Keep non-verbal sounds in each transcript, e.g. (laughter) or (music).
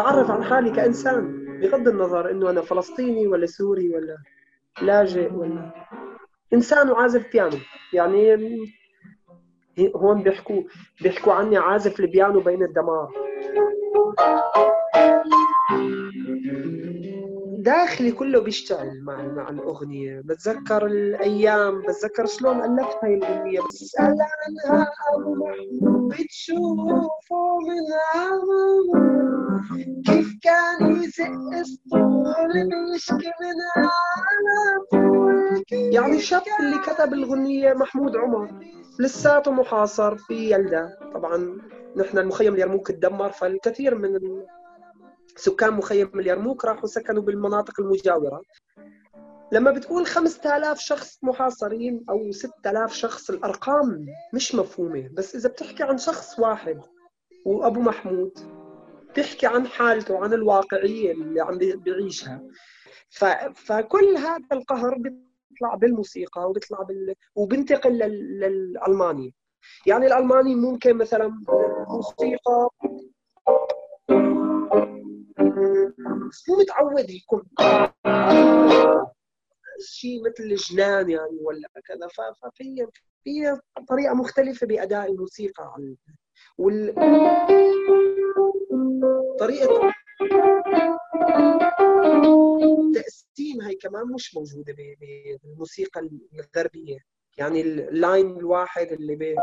بعرف عن حالي كإنسان بغض النظر إنه أنا فلسطيني ولا سوري ولا لاجئ ولا إنسان وعازف بيانو. يعني هون بيحكوا بيحكوا عني عازف البيانو بين الدمار. داخلي كله بيشتغل مع مع الأغنية. بتذكر الأيام بتذكر شلون ألفت هاي الأغنية. بسال عنها أبو محمود بتشوفه من كيف كان يزق اسطول بيشكي من يعني الشاب اللي كتب الاغنيه محمود عمر. لساته محاصر في يلدا. طبعا نحن المخيم اليرموك تدمر فالكثير من سكان مخيم اليرموك راحوا سكنوا بالمناطق المجاورة. لما بتقول 5000 شخص محاصرين أو 6000 شخص الأرقام مش مفهومة. بس إذا بتحكي عن شخص واحد وأبو محمود بيحكي عن حالته وعن الواقعية اللي عم بيعيشها. ف... فكل هذا القهر بيطلع بالموسيقى وبيطلع بال... وبنتقل لل... للألماني يعني الألماني ممكن مثلا موسيقى مو متعود يكون شيء مثل جنان يعني ولا كذا. ففي في طريقة مختلفة بأداء الموسيقى وال طريقة التقسيم هي كمان مش موجودة بالموسيقى الغربية. يعني اللاين الواحد اللي بي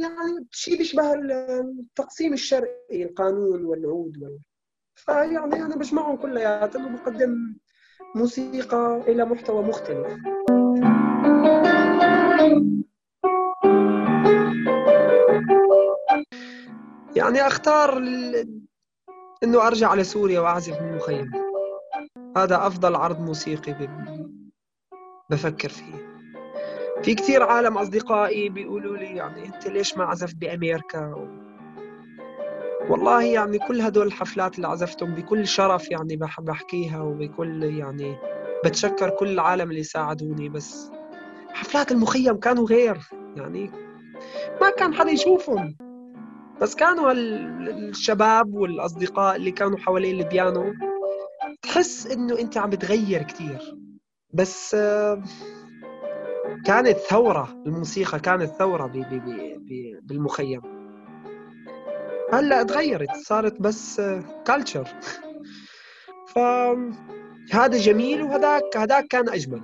يعني شيء بيشبه التقسيم الشرعي القانون والعود وال... فيعني أنا بجمعهم كلياتهم وبقدم موسيقى إلى محتوى مختلف يعني أختار. إنه أرجع لسوريا وأعزف من المخيم هذا أفضل عرض موسيقي. بفكر فيه في كثير عالم أصدقائي بيقولوا لي يعني أنت ليش ما عزفت بأمريكا والله يعني كل هدول الحفلات اللي عزفتهم بكل شرف يعني بحب احكيها وبكل يعني بتشكر كل العالم اللي ساعدوني بس حفلات المخيم كانوا غير يعني ما كان حدا يشوفهم. بس كانوا الشباب والأصدقاء اللي كانوا حوالين البيانو تحس إنه أنت عم بتغير كثير بس كانت ثورة الموسيقى كانت ثورة بي بي بي بالمخيم. هلا تغيرت صارت بس آه، culture (laughs) فهذا جميل وهذاك هذاك كان أجمل.